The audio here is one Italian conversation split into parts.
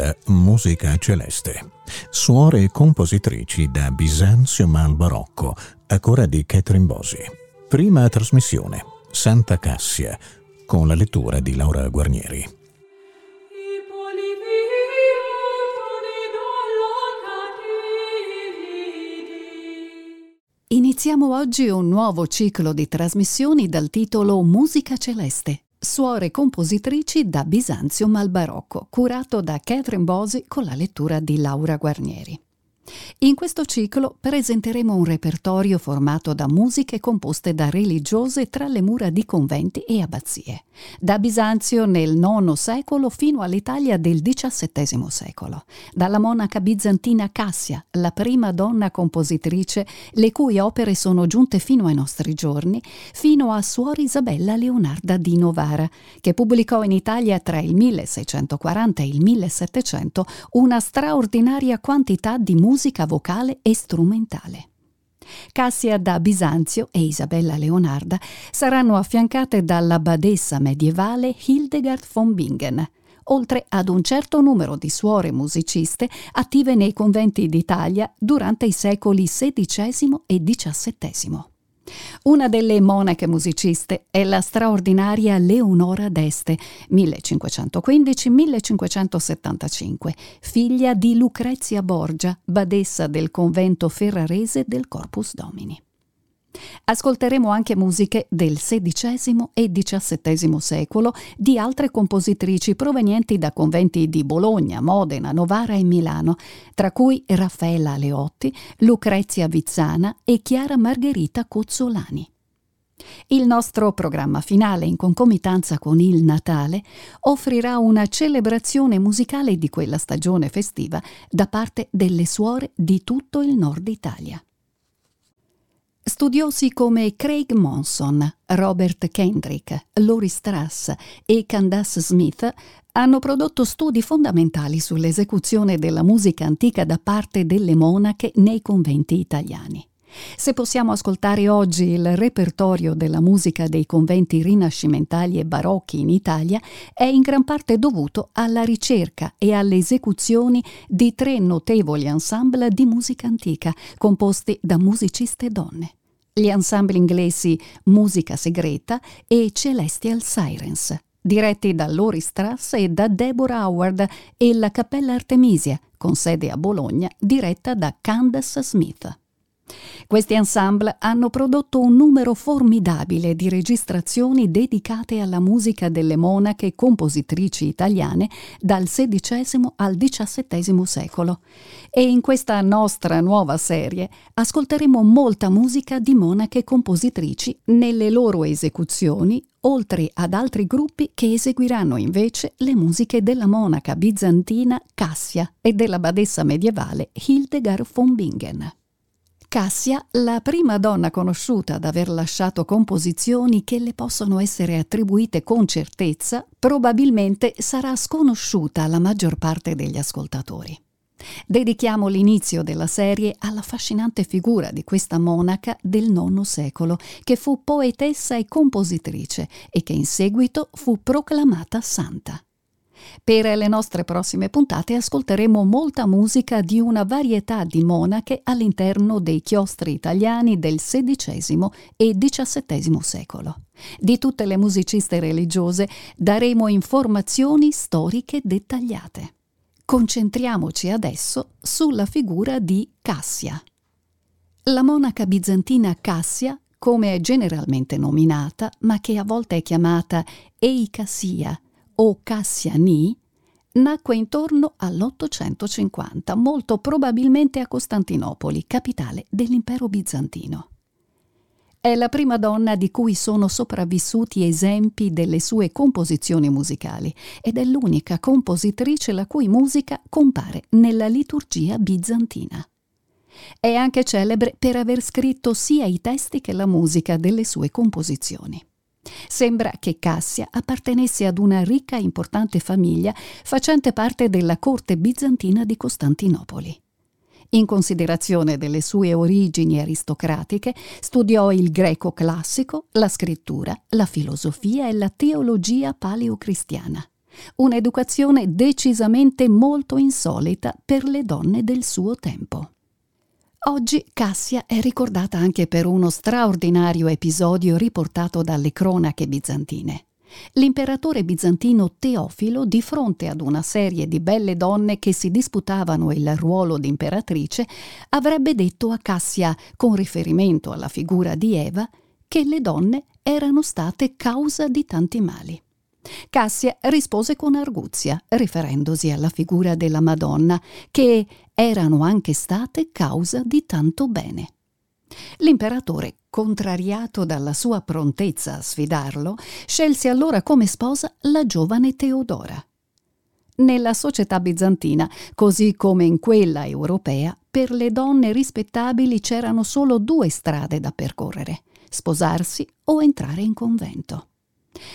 onda Musica Celeste. Suore e compositrici da Bisanzio al Barocco, a cura di Catherine Bosi. Prima trasmissione, Santa Cassia, con la lettura di Laura Guarnieri. Iniziamo oggi un nuovo ciclo di trasmissioni dal titolo Musica Celeste. Suore compositrici da Bisanzium al Barocco, curato da Catherine Bosi con la lettura di Laura Guarnieri. In questo ciclo presenteremo un repertorio formato da musiche composte da religiose tra le mura di conventi e abbazie, da Bisanzio nel IX secolo fino all'Italia del XVII secolo, dalla monaca bizantina Cassia, la prima donna compositrice le cui opere sono giunte fino ai nostri giorni, fino a Suor Isabella Leonarda di Novara, che pubblicò in Italia tra il 1640 e il 1700 una straordinaria quantità di musica musica vocale e strumentale. Cassia da Bisanzio e Isabella Leonarda saranno affiancate dalla badessa medievale Hildegard von Bingen, oltre ad un certo numero di suore musiciste attive nei conventi d'Italia durante i secoli XVI e XVII. Una delle monache musiciste è la straordinaria Leonora d'Este, 1515-1575, figlia di Lucrezia Borgia, badessa del convento ferrarese del Corpus Domini. Ascolteremo anche musiche del XVI e XVII secolo di altre compositrici provenienti da conventi di Bologna, Modena, Novara e Milano, tra cui Raffaella Aleotti, Lucrezia Vizzana e Chiara Margherita Cozzolani. Il nostro programma finale, in concomitanza con il Natale, offrirà una celebrazione musicale di quella stagione festiva da parte delle suore di tutto il nord Italia. Studiosi come Craig Monson, Robert Kendrick, Lori Strass e Candace Smith hanno prodotto studi fondamentali sull'esecuzione della musica antica da parte delle monache nei conventi italiani. Se possiamo ascoltare oggi il repertorio della musica dei conventi rinascimentali e barocchi in Italia, è in gran parte dovuto alla ricerca e alle esecuzioni di tre notevoli ensemble di musica antica, composti da musiciste donne gli ensemble inglesi Musica Segreta e Celestial Sirens, diretti da Lori Strass e da Deborah Howard, e la Cappella Artemisia, con sede a Bologna, diretta da Candace Smith. Questi ensemble hanno prodotto un numero formidabile di registrazioni dedicate alla musica delle monache compositrici italiane dal XVI al XVII secolo e in questa nostra nuova serie ascolteremo molta musica di monache compositrici nelle loro esecuzioni oltre ad altri gruppi che eseguiranno invece le musiche della monaca bizantina Cassia e della badessa medievale Hildegard von Bingen. Cassia, la prima donna conosciuta ad aver lasciato composizioni che le possono essere attribuite con certezza, probabilmente sarà sconosciuta alla maggior parte degli ascoltatori. Dedichiamo l'inizio della serie all'affascinante figura di questa monaca del IX secolo, che fu poetessa e compositrice e che in seguito fu proclamata santa. Per le nostre prossime puntate ascolteremo molta musica di una varietà di monache all'interno dei chiostri italiani del XVI e XVII secolo. Di tutte le musiciste religiose daremo informazioni storiche dettagliate. Concentriamoci adesso sulla figura di Cassia. La monaca bizantina Cassia come è generalmente nominata, ma che a volte è chiamata Eicassia o Cassiani, nacque intorno all'850, molto probabilmente a Costantinopoli, capitale dell'impero bizantino. È la prima donna di cui sono sopravvissuti esempi delle sue composizioni musicali ed è l'unica compositrice la cui musica compare nella liturgia bizantina. È anche celebre per aver scritto sia i testi che la musica delle sue composizioni. Sembra che Cassia appartenesse ad una ricca e importante famiglia facente parte della corte bizantina di Costantinopoli. In considerazione delle sue origini aristocratiche, studiò il greco classico, la scrittura, la filosofia e la teologia paleocristiana. un'educazione decisamente molto insolita per le donne del suo tempo. Oggi Cassia è ricordata anche per uno straordinario episodio riportato dalle cronache bizantine. L'imperatore bizantino Teofilo, di fronte ad una serie di belle donne che si disputavano il ruolo di imperatrice, avrebbe detto a Cassia, con riferimento alla figura di Eva, che le donne erano state causa di tanti mali. Cassia rispose con arguzia, riferendosi alla figura della Madonna, che erano anche state causa di tanto bene. L'imperatore, contrariato dalla sua prontezza a sfidarlo, scelse allora come sposa la giovane Teodora. Nella società bizantina, così come in quella europea, per le donne rispettabili c'erano solo due strade da percorrere, sposarsi o entrare in convento.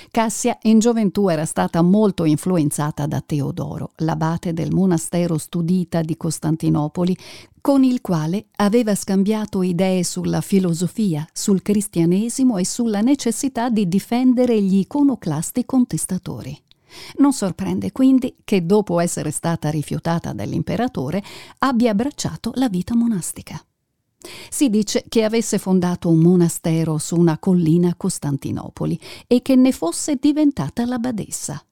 Cassia in gioventù era stata molto influenzata da Teodoro, l'abate del monastero studita di Costantinopoli, con il quale aveva scambiato idee sulla filosofia, sul cristianesimo e sulla necessità di difendere gli iconoclasti contestatori. Non sorprende quindi che dopo essere stata rifiutata dall'imperatore abbia abbracciato la vita monastica. Si dice che avesse fondato un monastero su una collina a Costantinopoli e che ne fosse diventata la badessa.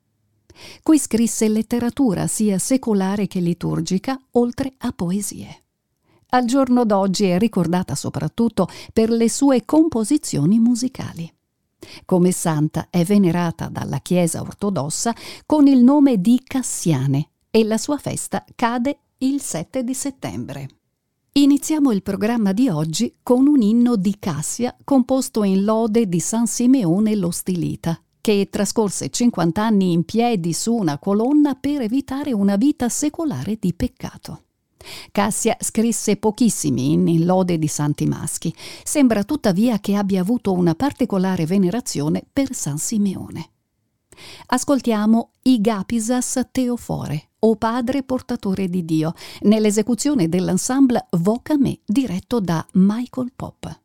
Qui scrisse letteratura sia secolare che liturgica, oltre a poesie. Al giorno d'oggi è ricordata soprattutto per le sue composizioni musicali. Come santa è venerata dalla Chiesa ortodossa con il nome di Cassiane e la sua festa cade il 7 di settembre. Iniziamo il programma di oggi con un inno di Cassia composto in lode di San Simeone lo Stilita, che trascorse 50 anni in piedi su una colonna per evitare una vita secolare di peccato. Cassia scrisse pochissimi inni in lode di santi maschi. Sembra tuttavia che abbia avuto una particolare venerazione per San Simeone. Ascoltiamo I Gapisas Teofore, o Padre portatore di Dio, nell'esecuzione dell'ensemble Voca Me, diretto da Michael Pop.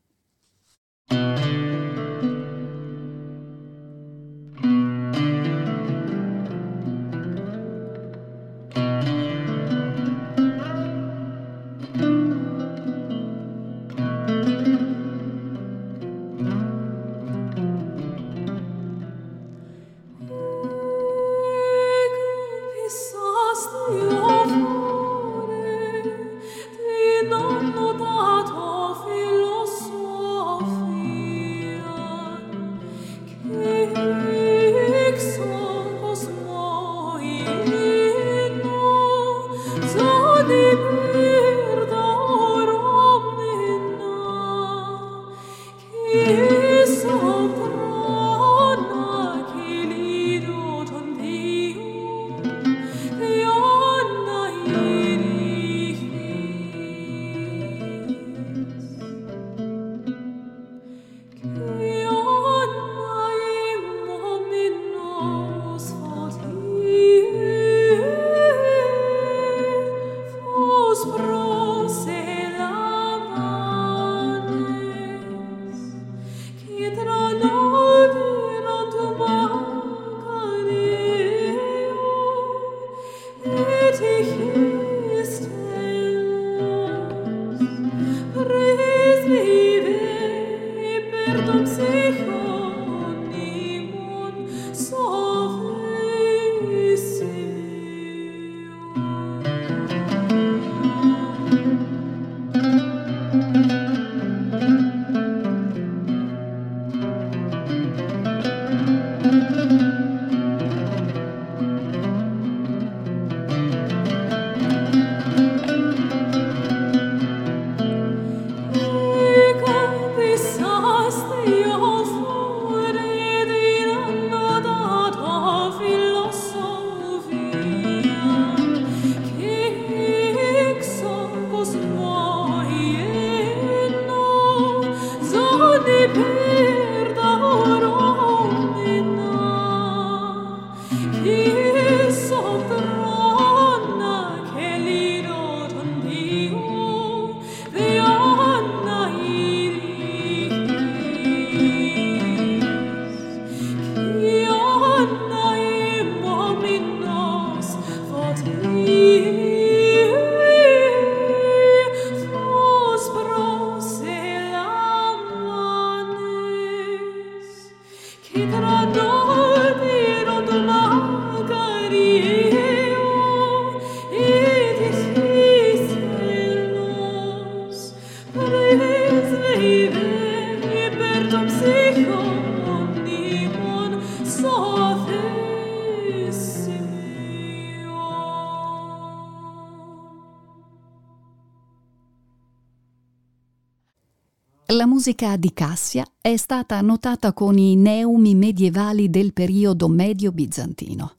Musica di Cassia è stata annotata con i neumi medievali del periodo medio bizantino.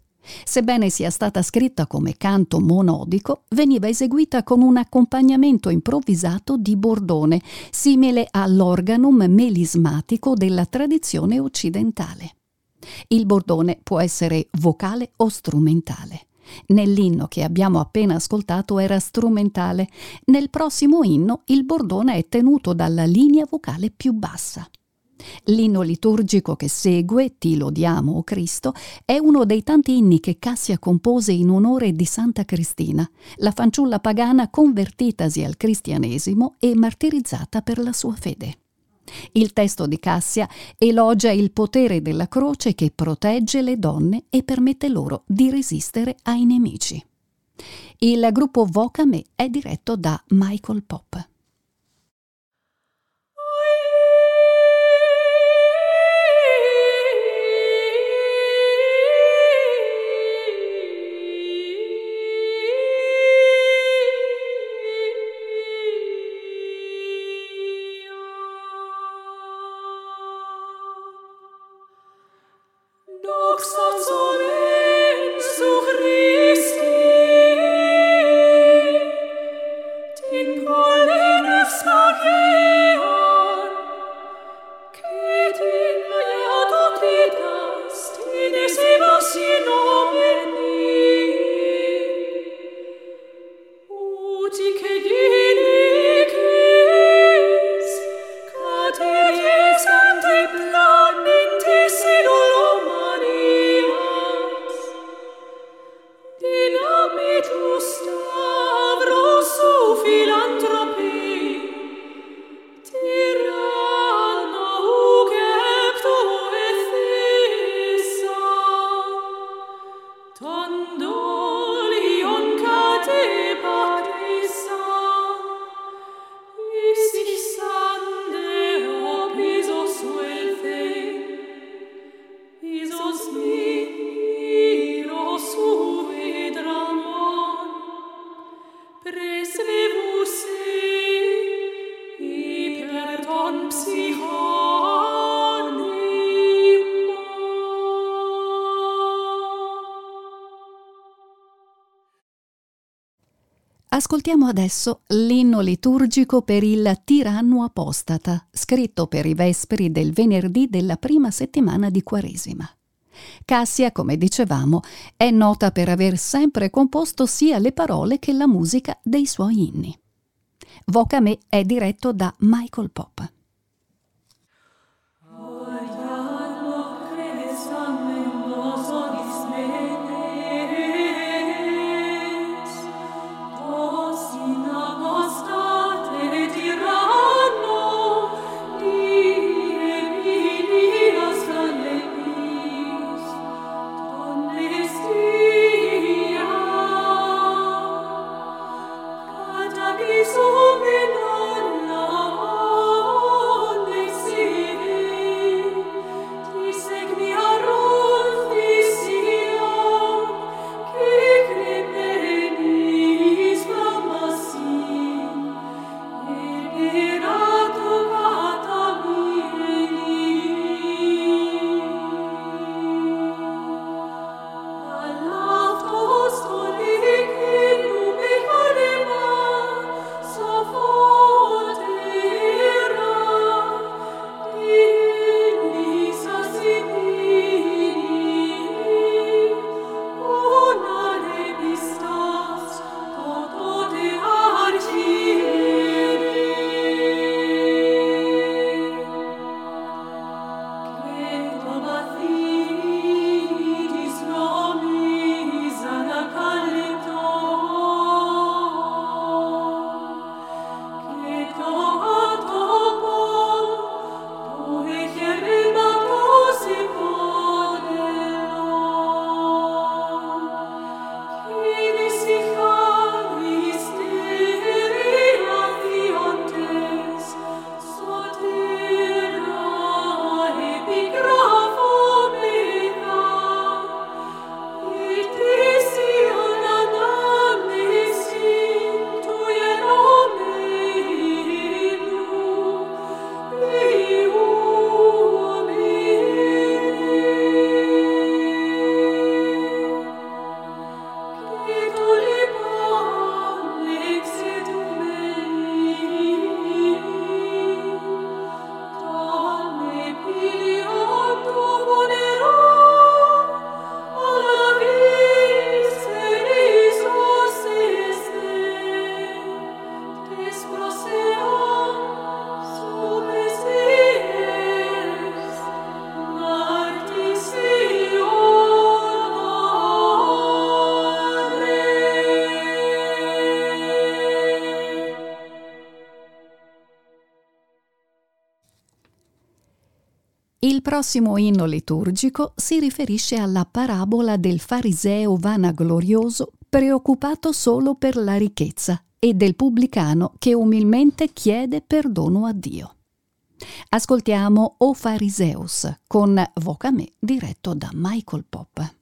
Sebbene sia stata scritta come canto monodico, veniva eseguita con un accompagnamento improvvisato di bordone, simile all'organum melismatico della tradizione occidentale. Il bordone può essere vocale o strumentale. Nell'inno che abbiamo appena ascoltato era strumentale, nel prossimo inno il bordone è tenuto dalla linea vocale più bassa. L'inno liturgico che segue, Ti lodiamo, o Cristo, è uno dei tanti inni che Cassia compose in onore di Santa Cristina, la fanciulla pagana convertitasi al cristianesimo e martirizzata per la sua fede. Il testo di Cassia elogia il potere della croce che protegge le donne e permette loro di resistere ai nemici. Il gruppo Vocame è diretto da Michael Pop. Ascoltiamo adesso l'inno liturgico per il tiranno apostata, scritto per i vesperi del venerdì della prima settimana di Quaresima. Cassia, come dicevamo, è nota per aver sempre composto sia le parole che la musica dei suoi inni. Vocame è diretto da Michael Pop. Prossimo inno liturgico si riferisce alla parabola del fariseo vanaglorioso preoccupato solo per la ricchezza e del pubblicano che umilmente chiede perdono a Dio. Ascoltiamo O Fariseus con Vocame diretto da Michael Pop.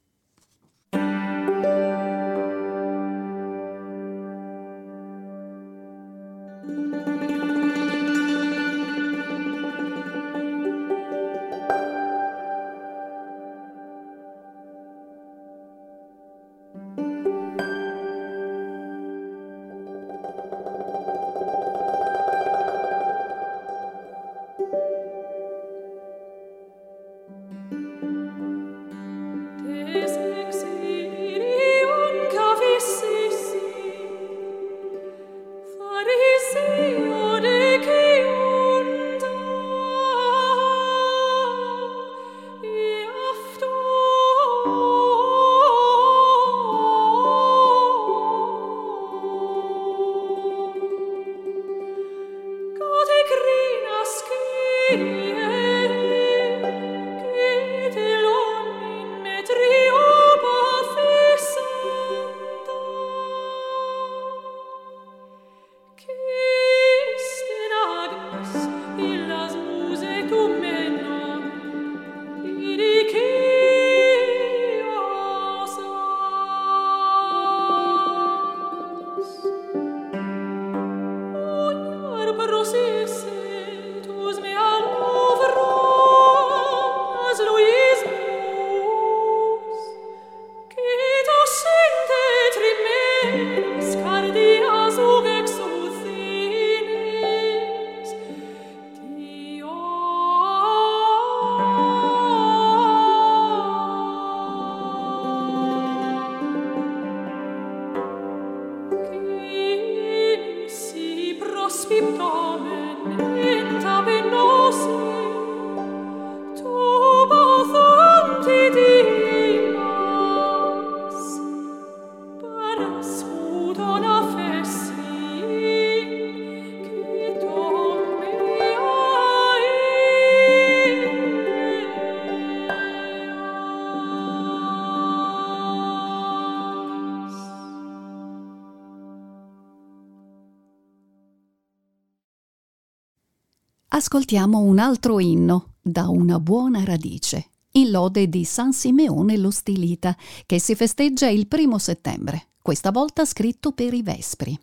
Ascoltiamo un altro inno da una buona radice, in lode di San Simeone lo Stilita, che si festeggia il primo settembre, questa volta scritto per i Vespri.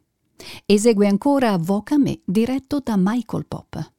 Esegue ancora Voca me, diretto da Michael Pop.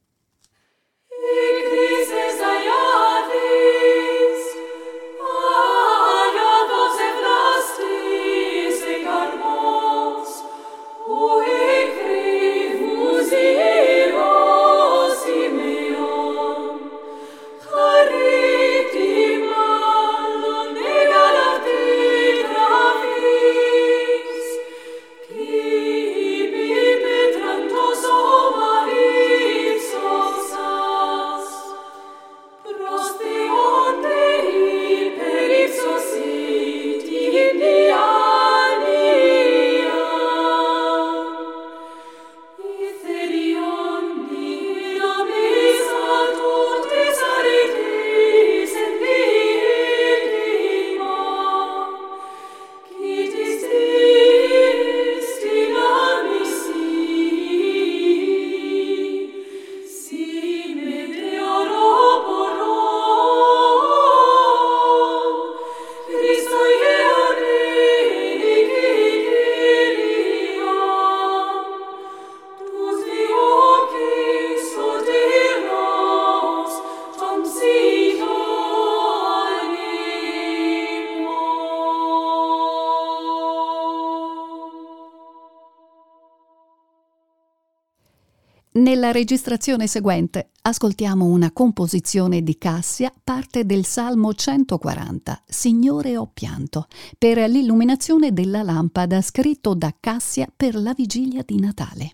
Nella registrazione seguente ascoltiamo una composizione di Cassia, parte del Salmo 140, Signore ho pianto, per l'illuminazione della lampada scritto da Cassia per la vigilia di Natale.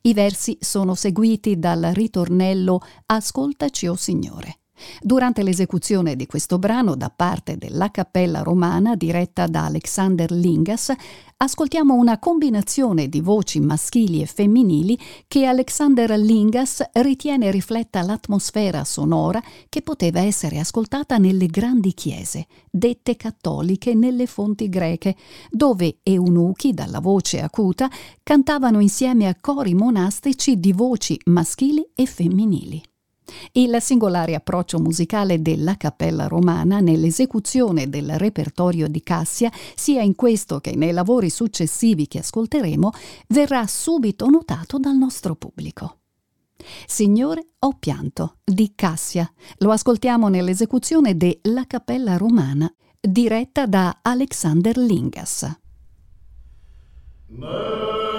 I versi sono seguiti dal ritornello Ascoltaci, o oh Signore. Durante l'esecuzione di questo brano da parte della Cappella Romana diretta da Alexander Lingas, ascoltiamo una combinazione di voci maschili e femminili che Alexander Lingas ritiene rifletta l'atmosfera sonora che poteva essere ascoltata nelle grandi chiese, dette cattoliche nelle fonti greche, dove eunuchi dalla voce acuta cantavano insieme a cori monastici di voci maschili e femminili. Il singolare approccio musicale della Cappella Romana nell'esecuzione del repertorio di Cassia, sia in questo che nei lavori successivi che ascolteremo, verrà subito notato dal nostro pubblico. Signore, ho pianto di Cassia. Lo ascoltiamo nell'esecuzione de La Cappella Romana, diretta da Alexander Lingas. No.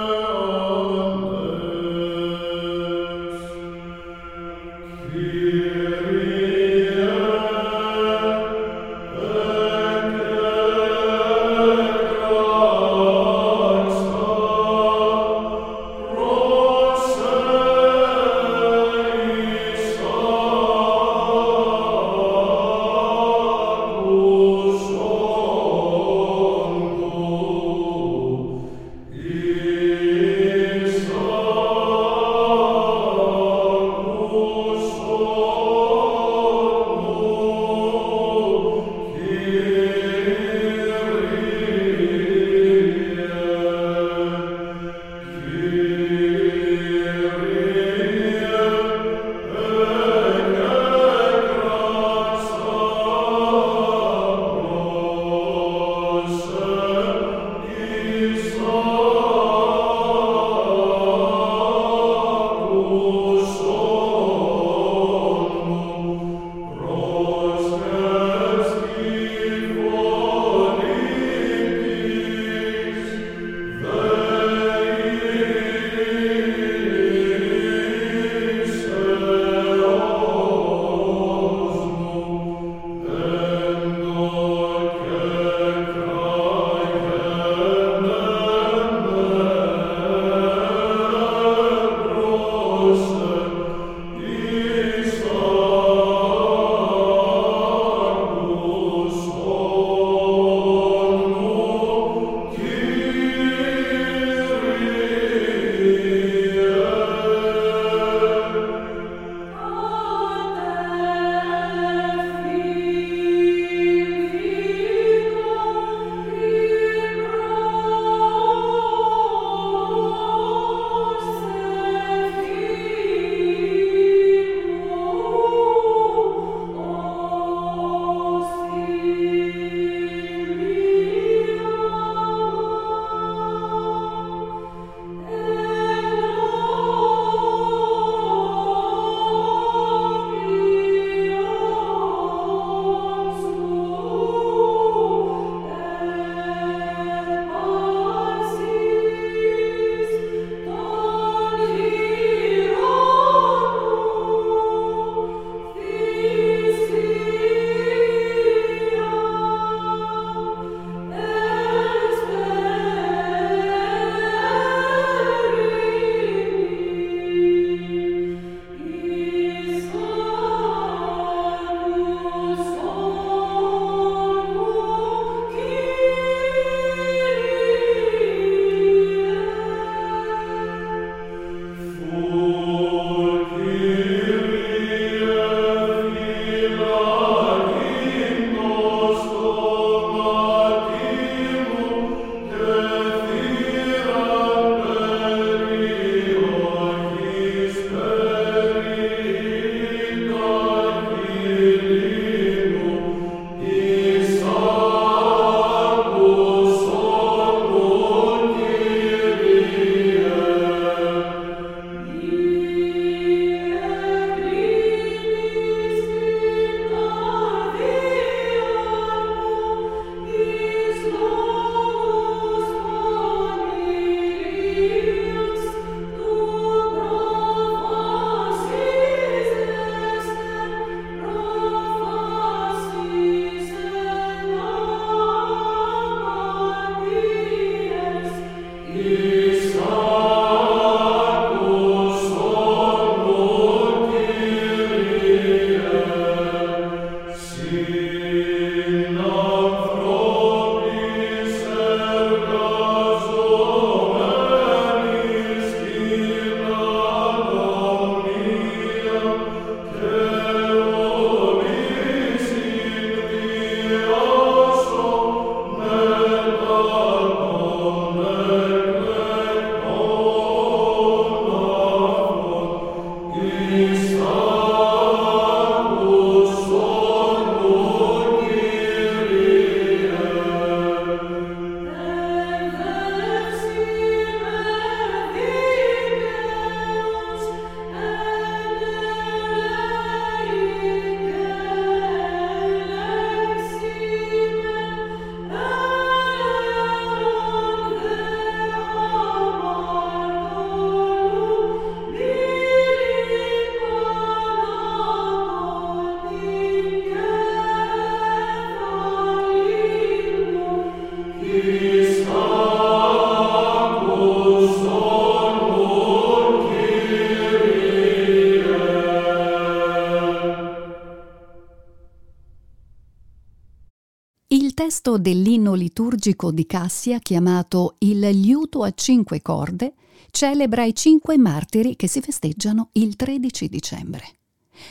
Dell'inno liturgico di Cassia, chiamato Il liuto a cinque corde, celebra i cinque martiri che si festeggiano il 13 dicembre.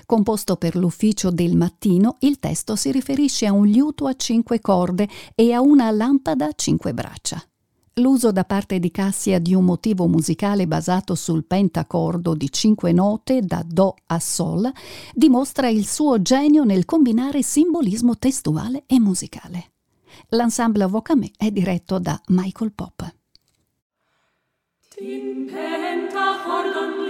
Composto per l'ufficio del mattino, il testo si riferisce a un liuto a cinque corde e a una lampada a cinque braccia. L'uso da parte di Cassia di un motivo musicale basato sul pentacordo di cinque note da Do a Sol dimostra il suo genio nel combinare simbolismo testuale e musicale. L'ensemble Vocame è diretto da Michael Pop. Tin pentacordon lira,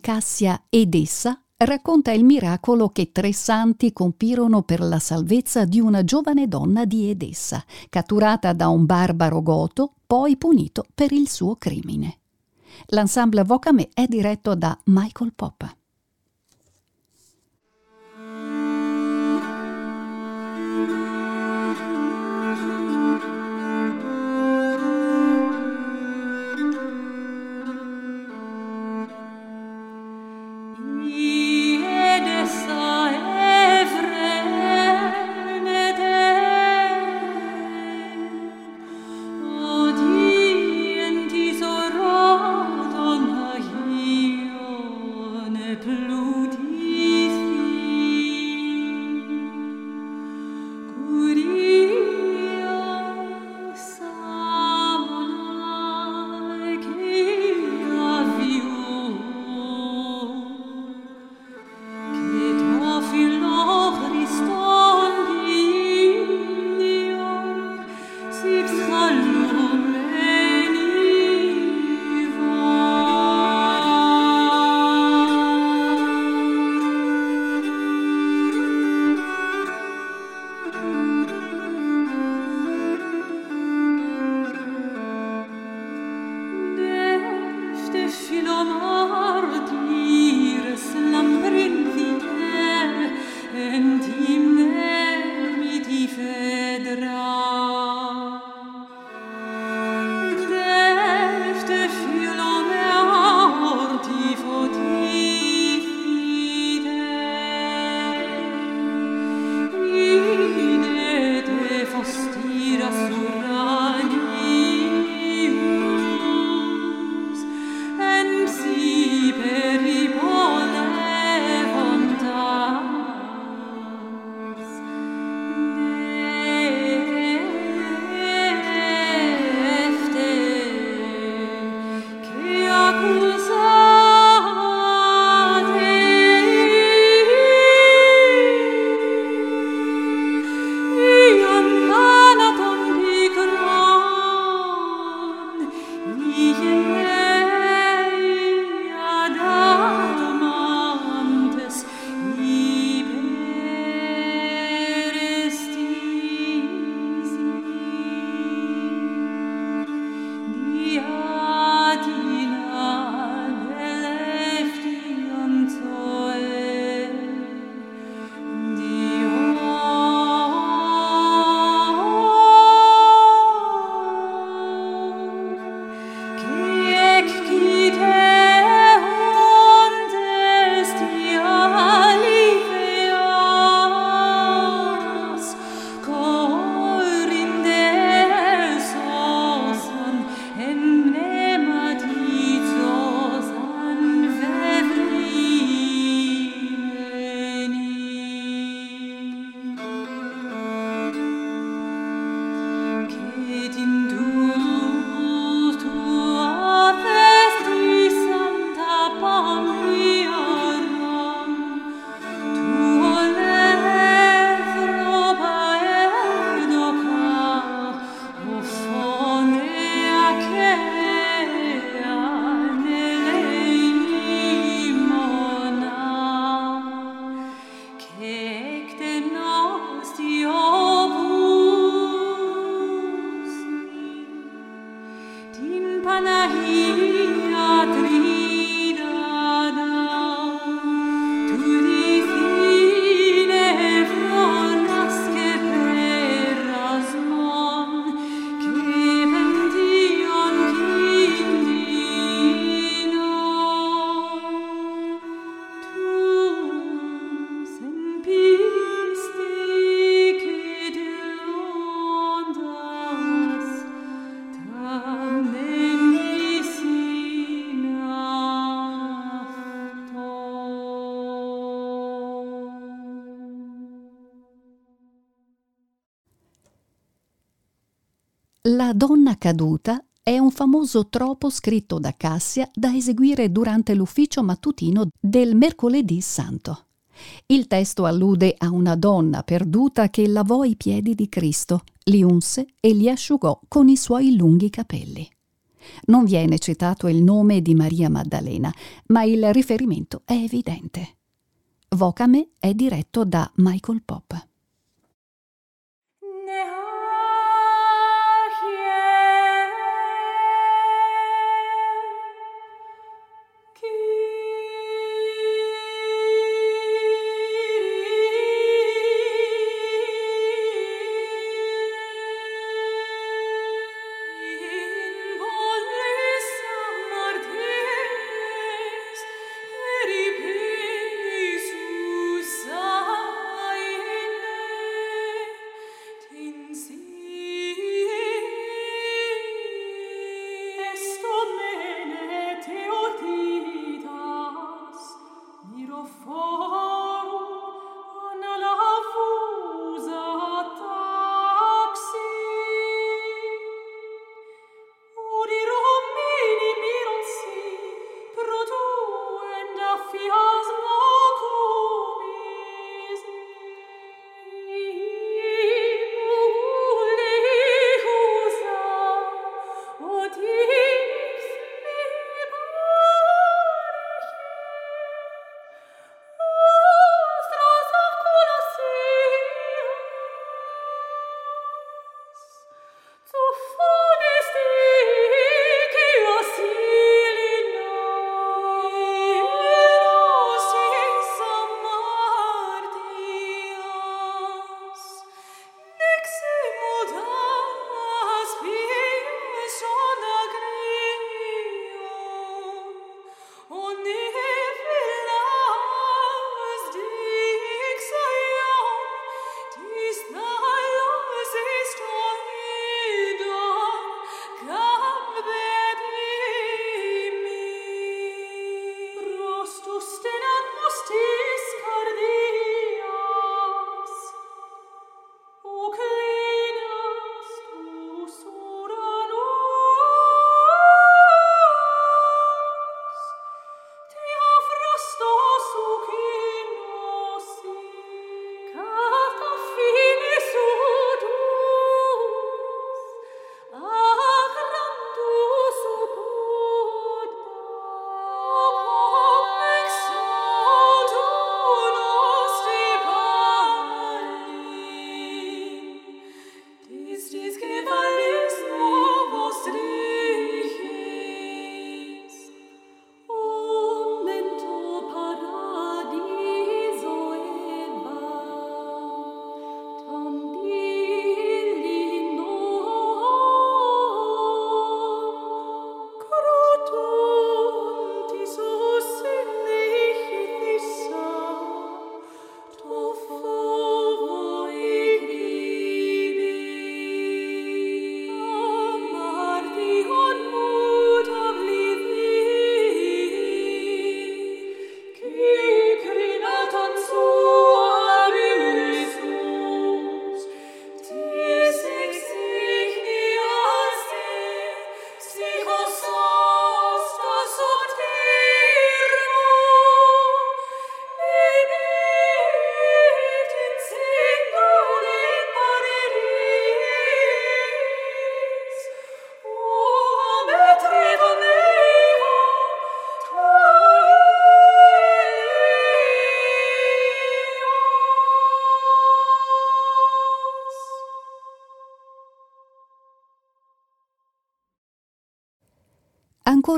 Cassia ed essa racconta il miracolo che tre santi compirono per la salvezza di una giovane donna di Edessa, catturata da un barbaro goto, poi punito per il suo crimine. L'ensemble Vocame è diretto da Michael Poppa. La donna caduta è un famoso tropo scritto da Cassia da eseguire durante l'ufficio mattutino del mercoledì santo. Il testo allude a una donna perduta che lavò i piedi di Cristo, li unse e li asciugò con i suoi lunghi capelli. Non viene citato il nome di Maria Maddalena, ma il riferimento è evidente. Vocame è diretto da Michael Pop.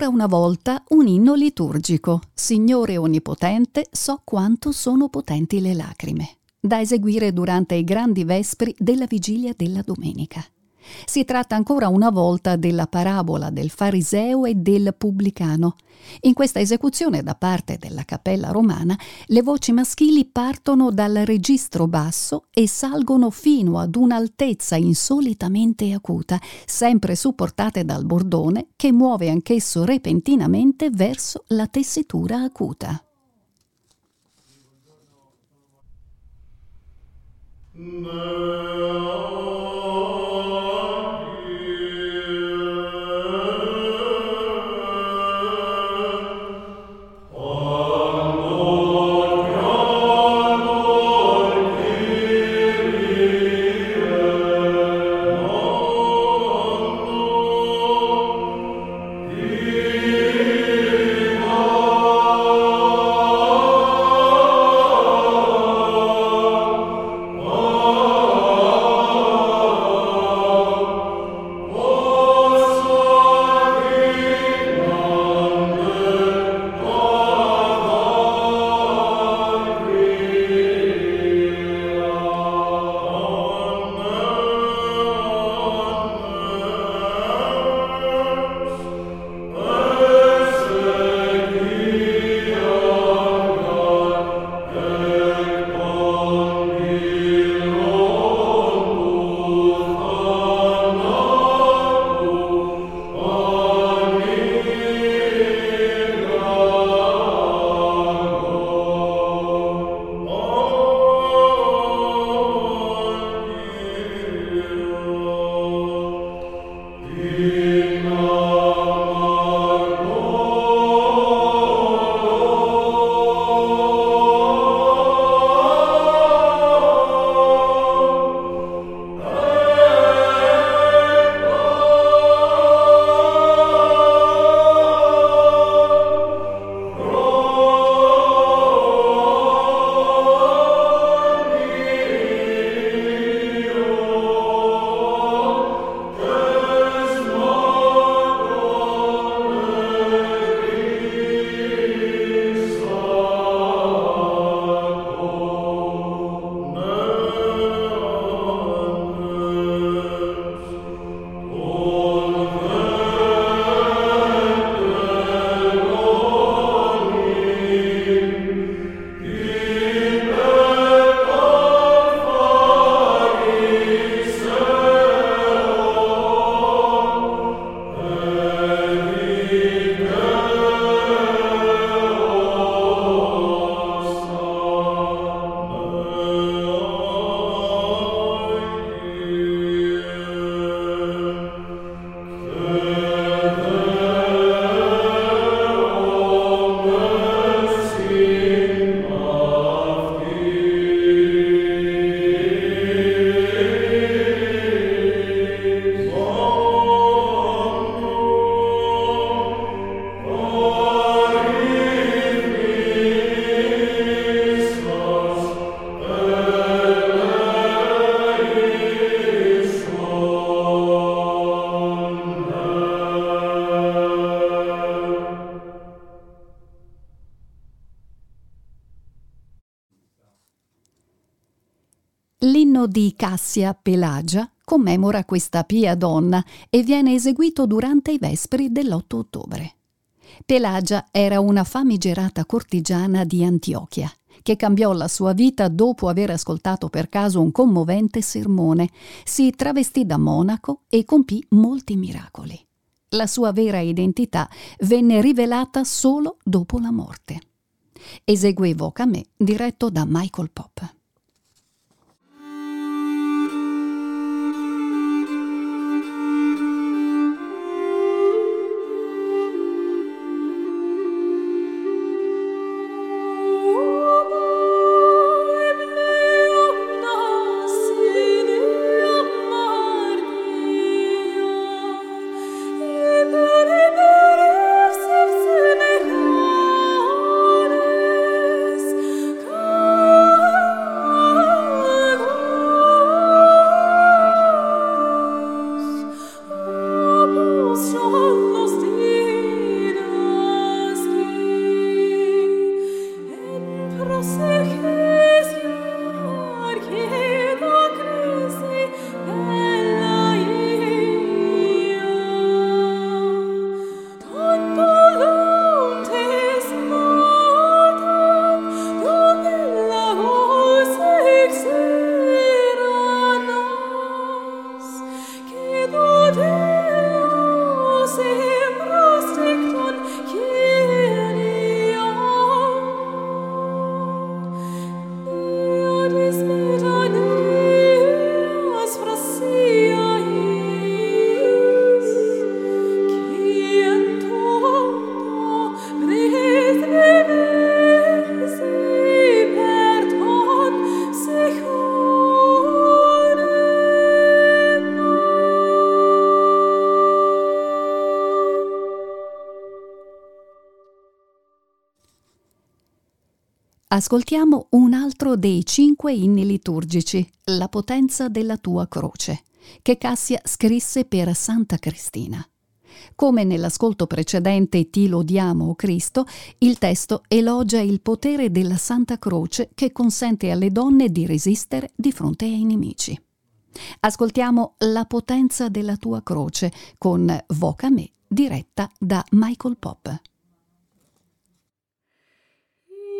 Ancora una volta un inno liturgico. Signore Onnipotente, so quanto sono potenti le lacrime. Da eseguire durante i grandi vespri della vigilia della domenica. Si tratta ancora una volta della parabola del fariseo e del pubblicano. In questa esecuzione da parte della cappella romana le voci maschili partono dal registro basso e salgono fino ad un'altezza insolitamente acuta, sempre supportate dal bordone che muove anch'esso repentinamente verso la tessitura acuta. No. Di Cassia Pelagia commemora questa pia donna e viene eseguito durante i vespri dell'8 ottobre. Pelagia era una famigerata cortigiana di Antiochia che cambiò la sua vita dopo aver ascoltato per caso un commovente sermone, si travestì da monaco e compì molti miracoli. La sua vera identità venne rivelata solo dopo la morte. Esegue Vocame diretto da Michael Pop. Ascoltiamo un altro dei cinque inni liturgici, La potenza della tua croce, che Cassia scrisse per Santa Cristina. Come nell'ascolto precedente Ti lodiamo, o Cristo, il testo elogia il potere della Santa Croce che consente alle donne di resistere di fronte ai nemici. Ascoltiamo La potenza della tua croce con Voca me, diretta da Michael Pop.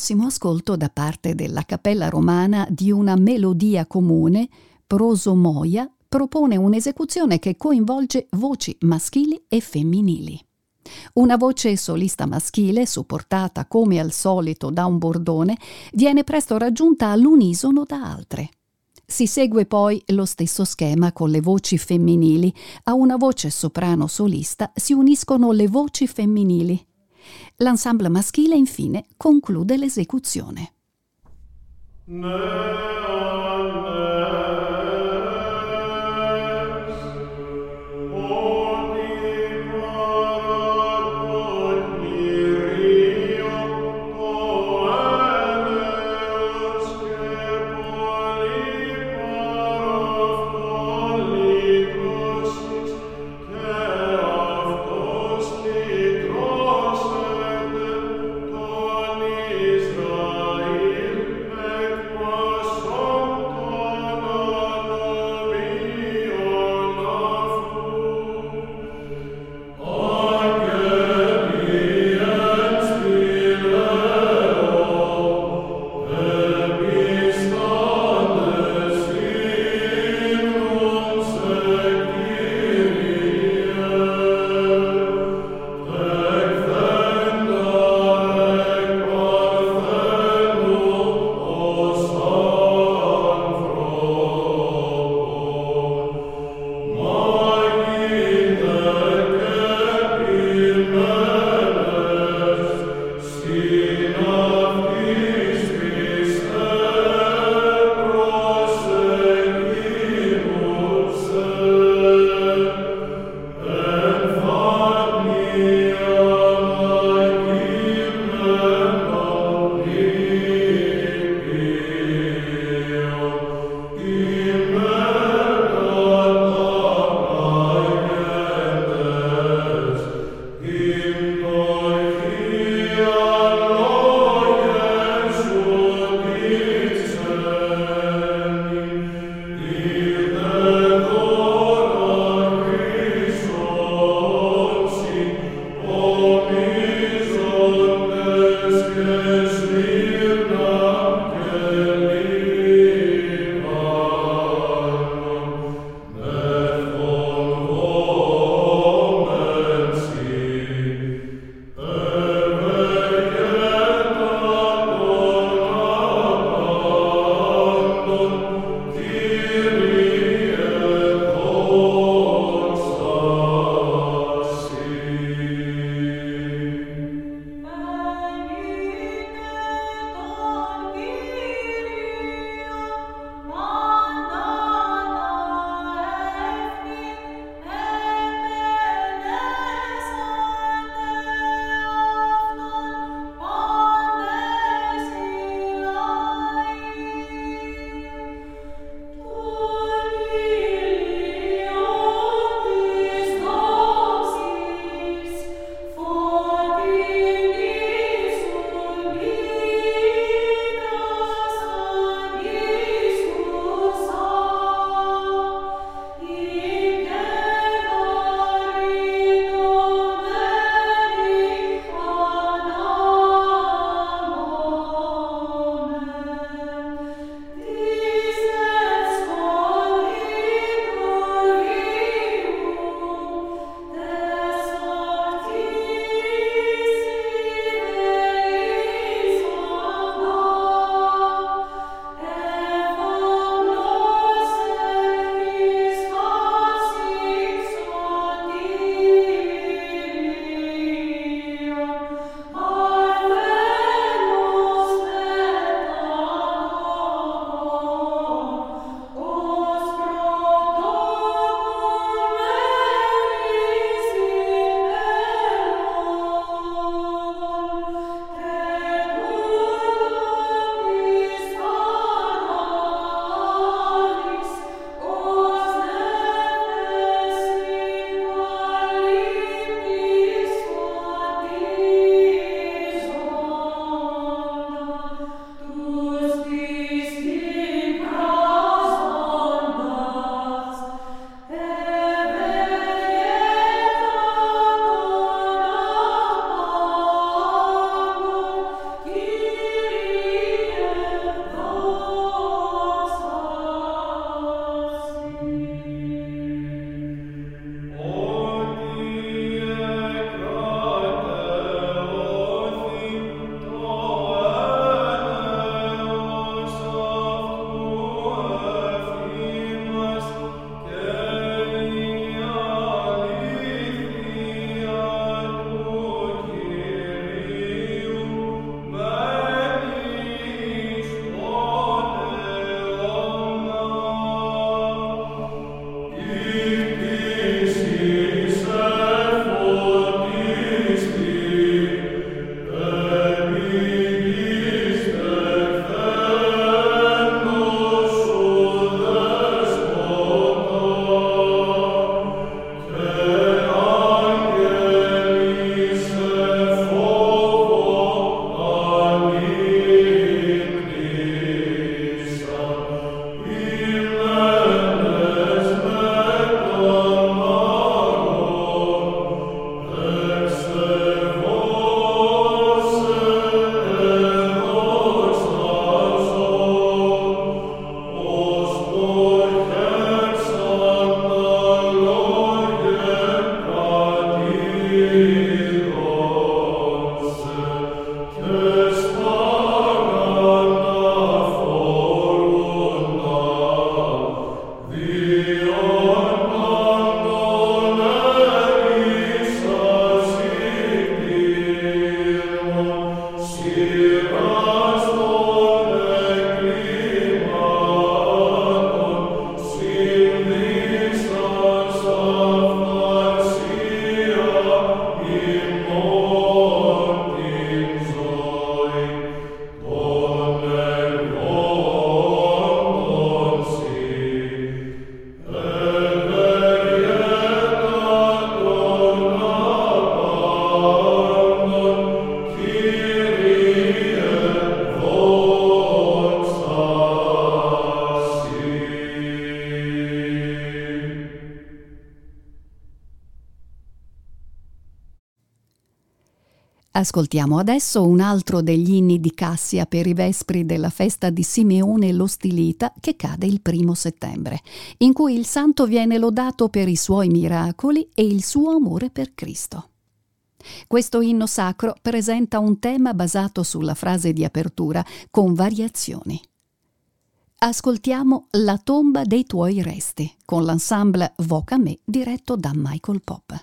prossimo ascolto da parte della Cappella Romana di una melodia comune, prosomoia, propone un'esecuzione che coinvolge voci maschili e femminili. Una voce solista maschile, supportata come al solito da un bordone, viene presto raggiunta all'unisono da altre. Si segue poi lo stesso schema con le voci femminili. A una voce soprano solista si uniscono le voci femminili. L'ensemble maschile infine conclude l'esecuzione. Deus Ascoltiamo adesso un altro degli inni di Cassia per i vespri della festa di Simeone lo Stilita che cade il primo settembre, in cui il santo viene lodato per i suoi miracoli e il suo amore per Cristo. Questo inno sacro presenta un tema basato sulla frase di apertura, con variazioni. Ascoltiamo La tomba dei tuoi resti, con l'ensemble Voca Me diretto da Michael Pop.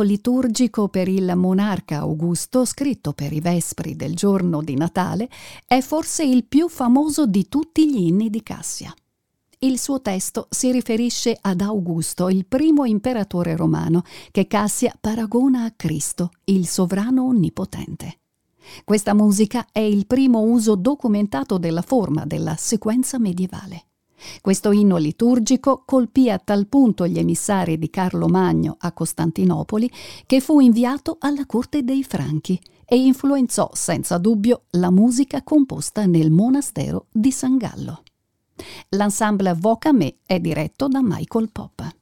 L'inno liturgico per il monarca Augusto, scritto per i vespri del giorno di Natale, è forse il più famoso di tutti gli inni di Cassia. Il suo testo si riferisce ad Augusto, il primo imperatore romano, che Cassia paragona a Cristo, il sovrano onnipotente. Questa musica è il primo uso documentato della forma della sequenza medievale. Questo inno liturgico colpì a tal punto gli emissari di Carlo Magno a Costantinopoli che fu inviato alla corte dei Franchi e influenzò senza dubbio la musica composta nel monastero di San Gallo. L'ensemble Voca Me è diretto da Michael Pop.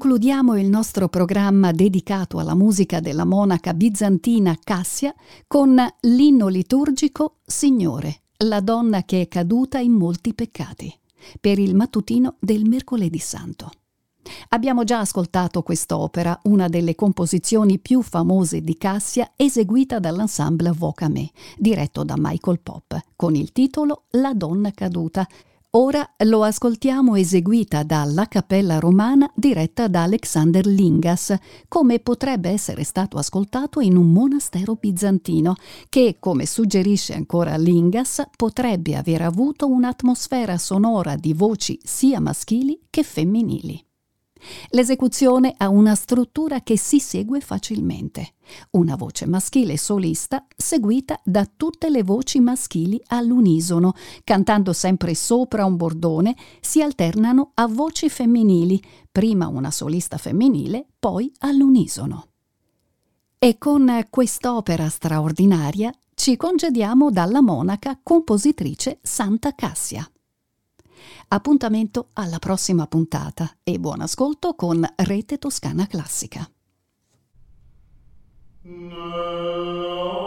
Concludiamo il nostro programma dedicato alla musica della monaca bizantina Cassia con l'inno liturgico Signore, la donna che è caduta in molti peccati, per il mattutino del mercoledì santo. Abbiamo già ascoltato quest'opera, una delle composizioni più famose di Cassia, eseguita dall'ensemble Vocame, diretto da Michael Pop, con il titolo La donna caduta, Ora lo ascoltiamo eseguita dalla Cappella Romana diretta da Alexander Lingas, come potrebbe essere stato ascoltato in un monastero bizantino, che, come suggerisce ancora Lingas, potrebbe aver avuto un'atmosfera sonora di voci sia maschili che femminili. L'esecuzione ha una struttura che si segue facilmente. Una voce maschile solista seguita da tutte le voci maschili all'unisono, cantando sempre sopra un bordone, si alternano a voci femminili, prima una solista femminile, poi all'unisono. E con quest'opera straordinaria ci congediamo dalla monaca compositrice Santa Cassia. Appuntamento alla prossima puntata e buon ascolto con Rete Toscana Classica. No.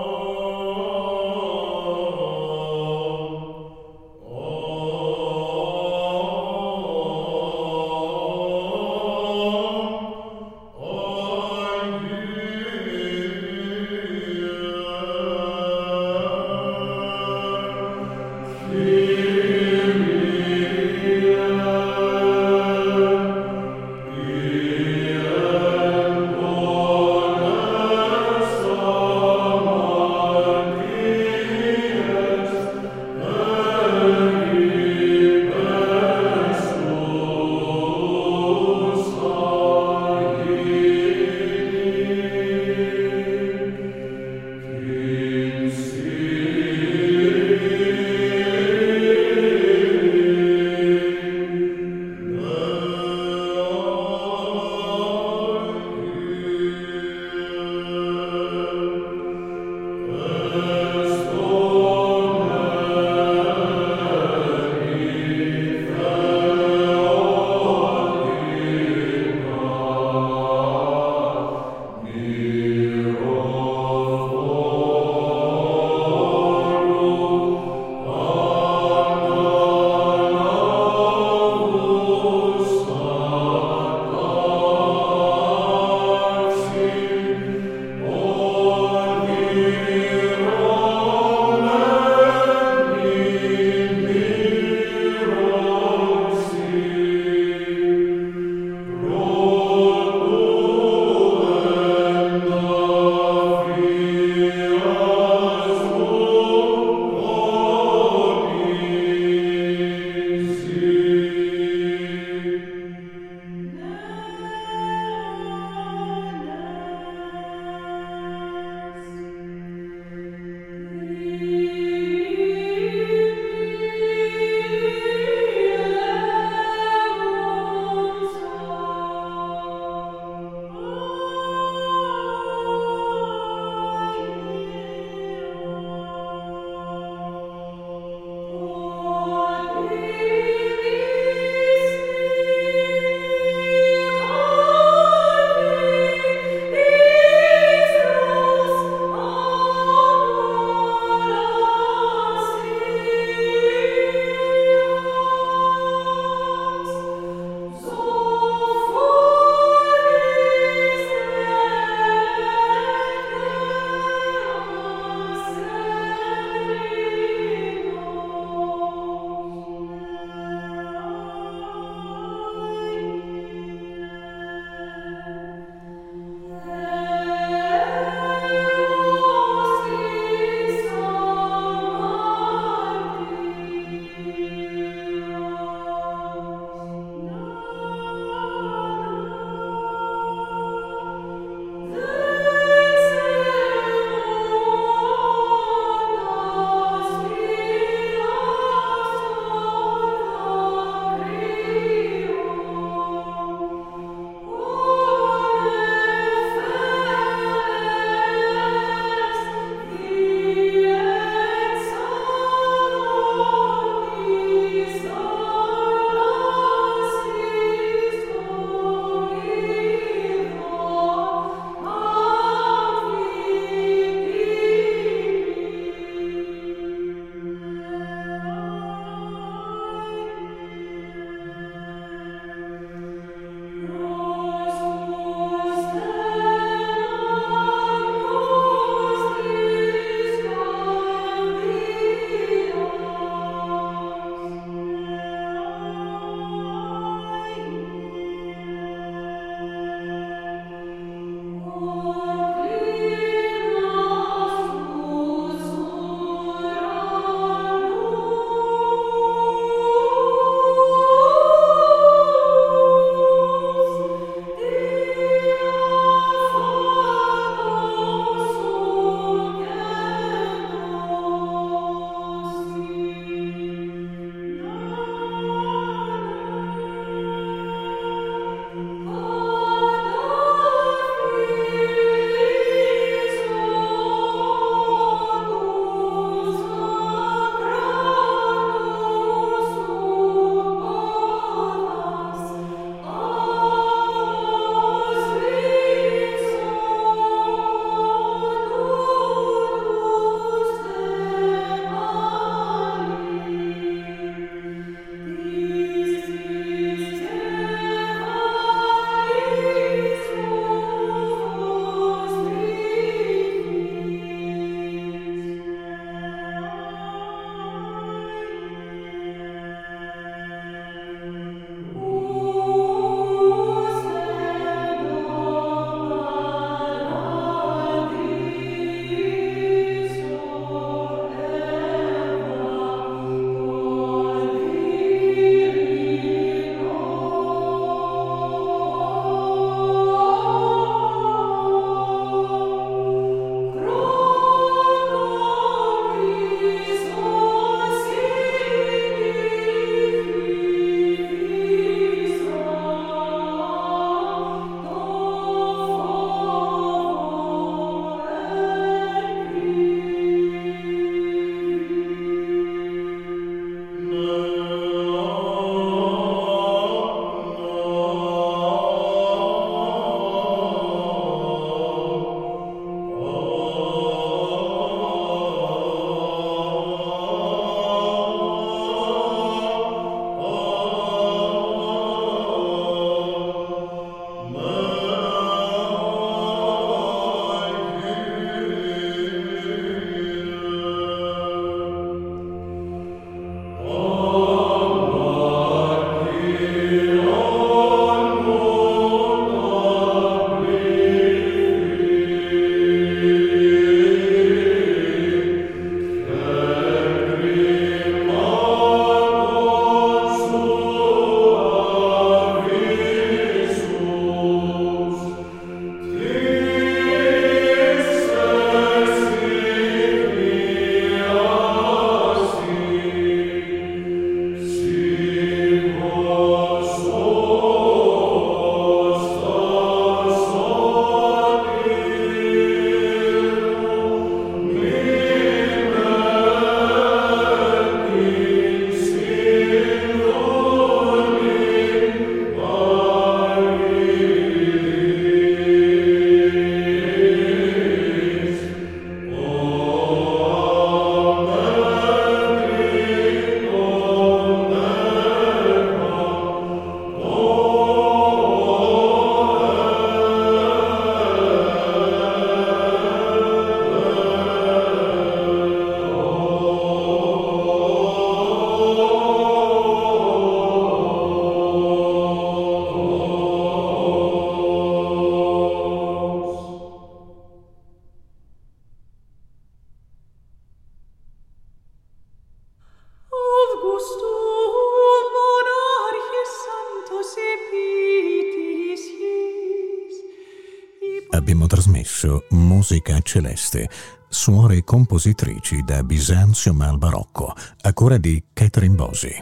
Musica Celeste, suore compositrici da Bisanzio al barocco, a cura di Catherine Bosi.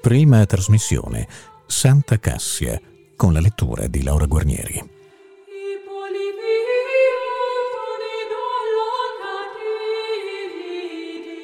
Prima trasmissione Santa Cassia, con la lettura di Laura Guarnieri.